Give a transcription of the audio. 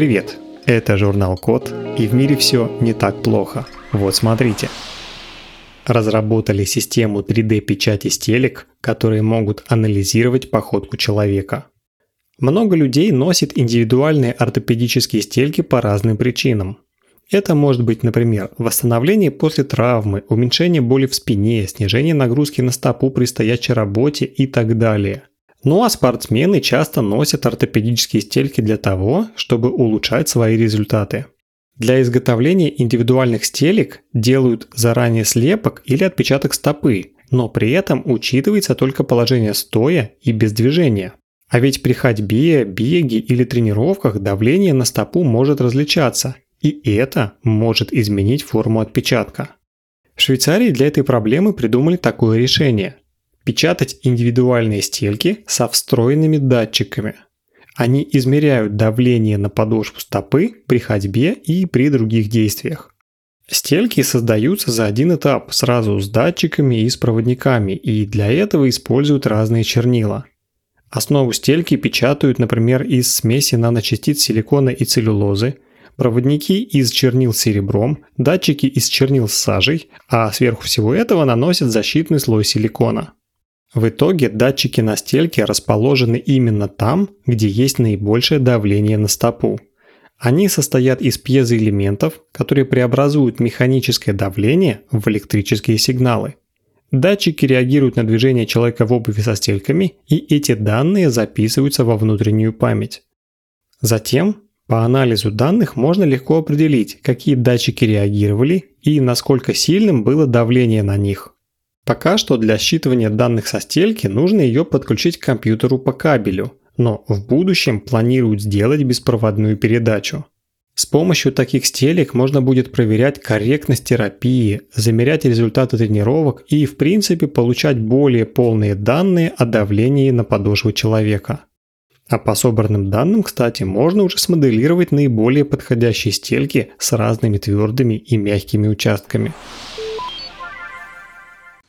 Привет! Это журнал Код, и в мире все не так плохо. Вот смотрите. Разработали систему 3D-печати стелек, которые могут анализировать походку человека. Много людей носит индивидуальные ортопедические стельки по разным причинам. Это может быть, например, восстановление после травмы, уменьшение боли в спине, снижение нагрузки на стопу при стоячей работе и так далее. Ну а спортсмены часто носят ортопедические стельки для того, чтобы улучшать свои результаты. Для изготовления индивидуальных стелек делают заранее слепок или отпечаток стопы, но при этом учитывается только положение стоя и без движения. А ведь при ходьбе, беге или тренировках давление на стопу может различаться, и это может изменить форму отпечатка. В Швейцарии для этой проблемы придумали такое решение – печатать индивидуальные стельки со встроенными датчиками. Они измеряют давление на подошву стопы при ходьбе и при других действиях. Стельки создаются за один этап сразу с датчиками и с проводниками, и для этого используют разные чернила. Основу стельки печатают, например, из смеси наночастиц силикона и целлюлозы, проводники из чернил с серебром, датчики из чернил с сажей, а сверху всего этого наносят защитный слой силикона. В итоге датчики на стельке расположены именно там, где есть наибольшее давление на стопу. Они состоят из пьезоэлементов, которые преобразуют механическое давление в электрические сигналы. Датчики реагируют на движение человека в обуви со стельками, и эти данные записываются во внутреннюю память. Затем, по анализу данных можно легко определить, какие датчики реагировали и насколько сильным было давление на них. Пока что для считывания данных со стельки нужно ее подключить к компьютеру по кабелю, но в будущем планируют сделать беспроводную передачу. С помощью таких стелек можно будет проверять корректность терапии, замерять результаты тренировок и, в принципе, получать более полные данные о давлении на подошву человека. А по собранным данным, кстати, можно уже смоделировать наиболее подходящие стельки с разными твердыми и мягкими участками.